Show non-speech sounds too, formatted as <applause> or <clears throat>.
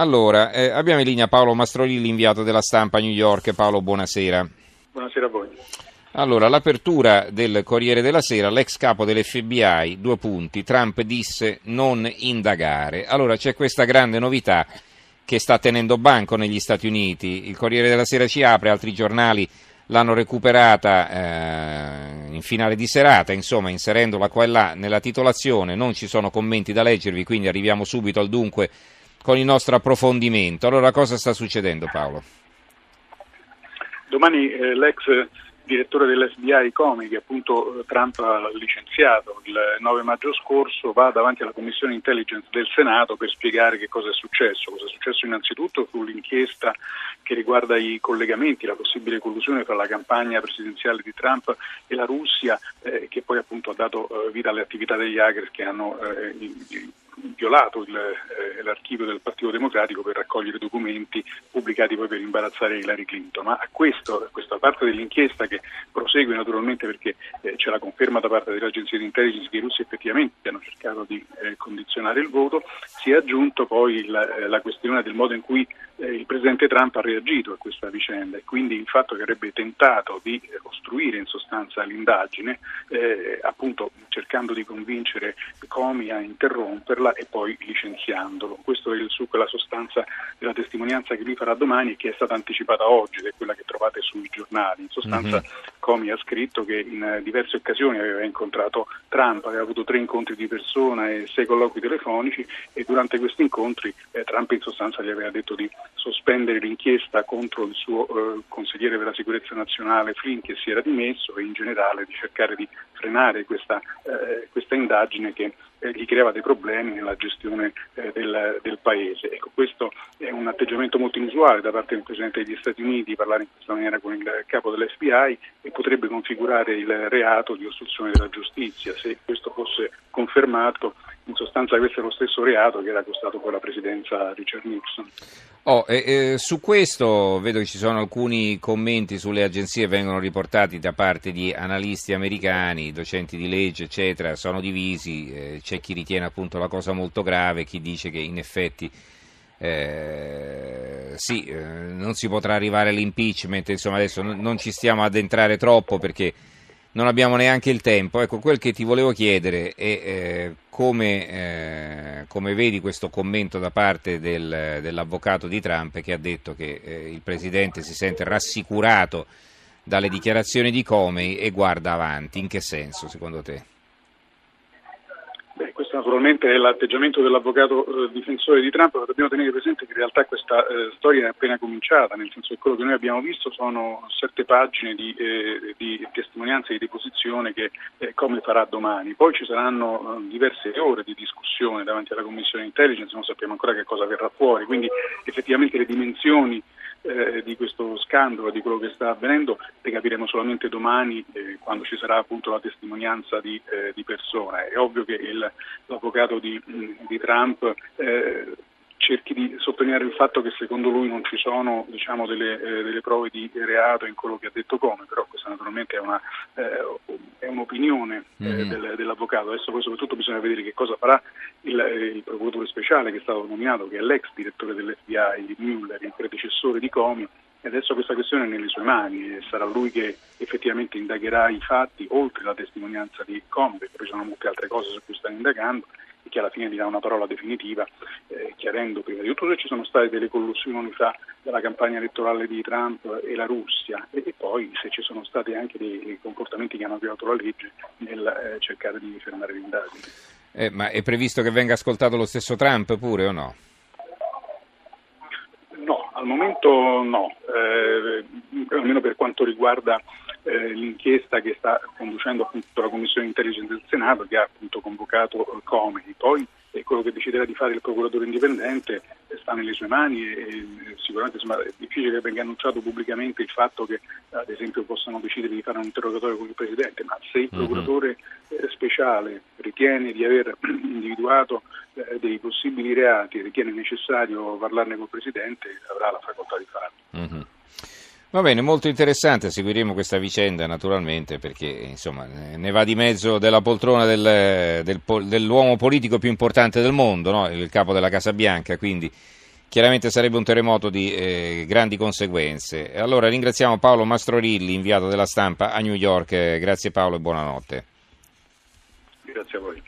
Allora, eh, abbiamo in linea Paolo Mastrolilli, inviato della stampa a New York. Paolo, buonasera. Buonasera a voi. Allora, l'apertura del Corriere della Sera, l'ex capo dell'FBI, due punti, Trump disse non indagare. Allora, c'è questa grande novità che sta tenendo banco negli Stati Uniti. Il Corriere della Sera ci apre, altri giornali l'hanno recuperata eh, in finale di serata, insomma, inserendola qua e là nella titolazione. Non ci sono commenti da leggervi, quindi arriviamo subito al dunque con il nostro approfondimento. Allora cosa sta succedendo Paolo? Domani eh, l'ex direttore dell'FBI Comey, che appunto eh, Trump ha licenziato il 9 maggio scorso, va davanti alla Commissione Intelligence del Senato per spiegare che cosa è successo. Cosa è successo innanzitutto sull'inchiesta che riguarda i collegamenti, la possibile collusione tra la campagna presidenziale di Trump e la Russia, eh, che poi appunto ha dato eh, vita alle attività degli hackers che hanno eh, violato il, eh, l'archivio del Partito Democratico per raccogliere documenti pubblicati poi per imbarazzare Hillary Clinton. Ma a questo, a questa parte dell'inchiesta che prosegue naturalmente perché eh, c'è la conferma da parte delle agenzie di intelligence che i russi effettivamente hanno cercato di eh, condizionare il voto, si è aggiunto poi la, eh, la questione del modo in cui eh, il Presidente Trump ha reagito a questa vicenda e quindi il fatto che avrebbe tentato di ostruire in sostanza l'indagine, eh, appunto cercando di convincere Comey a interromperla e poi licenziandolo. Questo è il succo e la sostanza della testimonianza che lui farà domani e che è stata anticipata oggi ed è quella che trovate sui giornali. In sostanza mm-hmm. Comey ha scritto che in diverse occasioni aveva incontrato Trump, aveva avuto tre incontri di persona e sei colloqui telefonici e durante questi incontri eh, Trump in sostanza gli aveva detto di sospendere l'inchiesta contro il suo eh, consigliere per la sicurezza nazionale Flynn che si era dimesso e in generale di cercare di frenare questa, eh, questa indagine che eh, gli creava dei problemi nella gestione eh, del, del, paese. Ecco, questo è un atteggiamento molto inusuale da parte del Presidente degli Stati Uniti parlare in questa maniera con il capo dell'FBI e potrebbe configurare il reato di ostruzione della giustizia. Se questo fosse confermato in sostanza questo è lo stesso reato che era costato poi la presidenza Richard Nixon. Oh, eh, eh, su questo vedo che ci sono alcuni commenti sulle agenzie vengono riportati da parte di analisti americani, docenti di legge, eccetera, sono divisi, eh, c'è chi ritiene appunto la cosa molto grave, chi dice che in effetti eh, sì, eh, non si potrà arrivare all'impeachment, insomma adesso non, non ci stiamo ad entrare troppo perché non abbiamo neanche il tempo. Ecco, quel che ti volevo chiedere è eh, come, eh, come, vedi questo commento da parte del, dell'avvocato di Trump che ha detto che eh, il Presidente si sente rassicurato dalle dichiarazioni di Comey e guarda avanti. In che senso, secondo te? Questo naturalmente è l'atteggiamento dell'avvocato eh, difensore di Trump, ma dobbiamo tenere presente che in realtà questa eh, storia è appena cominciata, nel senso che quello che noi abbiamo visto sono sette pagine di, eh, di testimonianza e di deposizione che eh, come farà domani. Poi ci saranno eh, diverse ore di discussione davanti alla Commissione Intelligence, non sappiamo ancora che cosa verrà fuori, quindi effettivamente le dimensioni eh, di questo scandalo, di quello che sta avvenendo, le capiremo solamente domani eh, quando ci sarà appunto la testimonianza di, eh, di persona. È ovvio che il, l'avvocato di, di Trump eh, cerchi di sottolineare il fatto che secondo lui non ci sono diciamo, delle, eh, delle, prove di reato in quello che ha detto come, però questa naturalmente è, una, eh, è un'opinione eh, mm-hmm. del, dell'avvocato. Adesso poi soprattutto bisogna vedere che cosa farà il, eh, il, procuratore speciale che è stato nominato, che è l'ex direttore dell'FBI, Mueller, il predecessore di Comi, e adesso questa questione è nelle sue mani sarà lui che effettivamente indagherà i fatti, oltre la testimonianza di Comi, perché poi ci sono molte altre cose su cui stanno indagando e che alla fine dirà una parola definitiva, eh, chiarendo prima di tutto se ci sono state delle collusioni fra la campagna elettorale di Trump e la Russia e, e poi se ci sono stati anche dei, dei, comportamenti che hanno violato la legge nel eh, cercare di fermare l'indagine. Eh, ma è previsto che venga ascoltato lo stesso Trump pure o no? No, al momento no, eh, almeno per quanto riguarda eh, l'inchiesta che sta conducendo appunto la Commissione Intelligence del Senato che ha appunto convocato Comey. Poi eh, quello che deciderà di fare il procuratore indipendente eh, sta nelle sue mani e, e sicuramente insomma, è difficile che venga annunciato pubblicamente il fatto che ad esempio possano decidere di fare un interrogatorio con il Presidente, ma se il mhm. procuratore eh, speciale ritiene di aver <clears throat> individuato eh, dei possibili reati e ritiene necessario parlarne col Presidente avrà la facoltà di farlo. Mm-hmm. Va bene, molto interessante, seguiremo questa vicenda naturalmente perché insomma, ne va di mezzo della poltrona del, del, dell'uomo politico più importante del mondo, no? il capo della Casa Bianca, quindi chiaramente sarebbe un terremoto di eh, grandi conseguenze. Allora ringraziamo Paolo Mastrorilli, inviato della stampa a New York. Grazie Paolo e buonanotte. Grazie a voi.